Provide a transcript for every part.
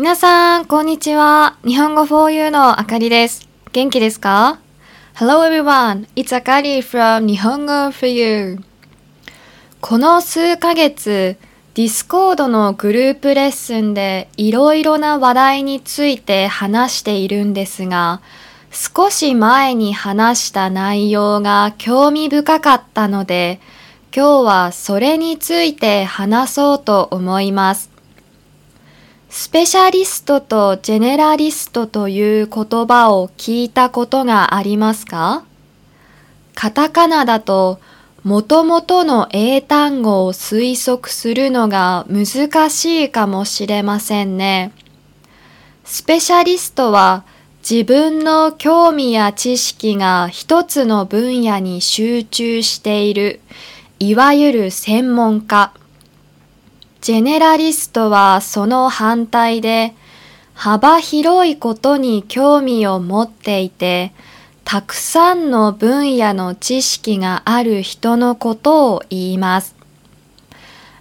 皆さん、こんにちは。日本語 4U のあかりです。元気ですか ?Hello everyone, it's Akari from 日本語 4U。この数ヶ月、ディスコードのグループレッスンでいろいろな話題について話しているんですが、少し前に話した内容が興味深かったので、今日はそれについて話そうと思います。スペシャリストとジェネラリストという言葉を聞いたことがありますか？カタカナだと元々の英単語を推測するのが難しいかもしれませんね。スペシャリストは自分の興味や知識が一つの分野に集中している、いわゆる専門家。ジェネラリストはその反対で、幅広いことに興味を持っていて、たくさんの分野の知識がある人のことを言います。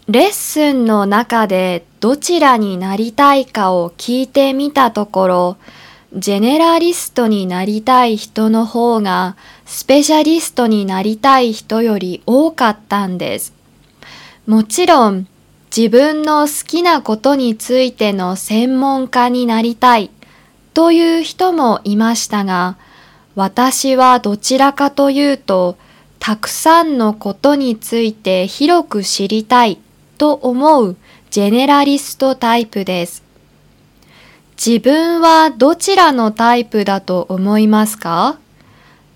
レッスンの中でどちらになりたいかを聞いてみたところ、ジェネラリストになりたい人の方がスペシャリストになりたい人より多かったんです。もちろん自分の好きなことについての専門家になりたいという人もいましたが、私はどちらかというと、たくさんのことについて広く知りたいと思うジェネラリストタイプです。自分はどちらのタイプだと思いますか？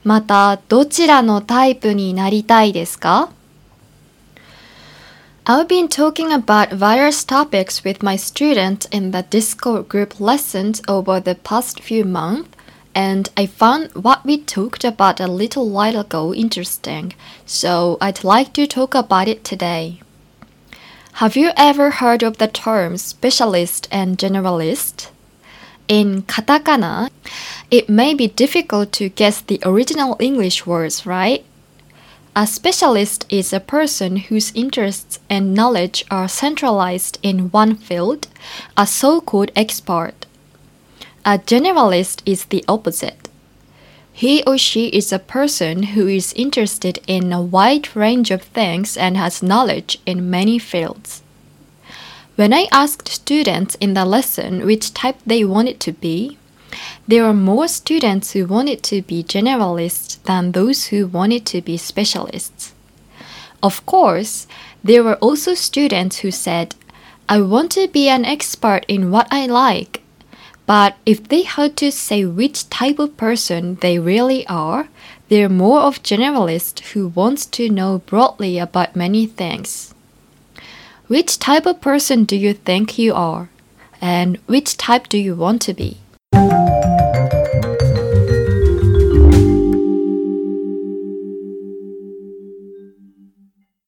またどちらのタイプになりたいですか？I've been talking about various topics with my students in the Discord group lessons over the past few months, and I found what we talked about a little while ago interesting, so I'd like to talk about it today. Have you ever heard of the terms specialist and generalist? In katakana, it may be difficult to guess the original English words, right? A specialist is a person whose interests and knowledge are centralized in one field, a so called expert. A generalist is the opposite. He or she is a person who is interested in a wide range of things and has knowledge in many fields. When I asked students in the lesson which type they wanted to be, there were more students who wanted to be generalists than those who wanted to be specialists. Of course, there were also students who said, I want to be an expert in what I like. But if they had to say which type of person they really are, they're more of generalist who wants to know broadly about many things. Which type of person do you think you are? And which type do you want to be?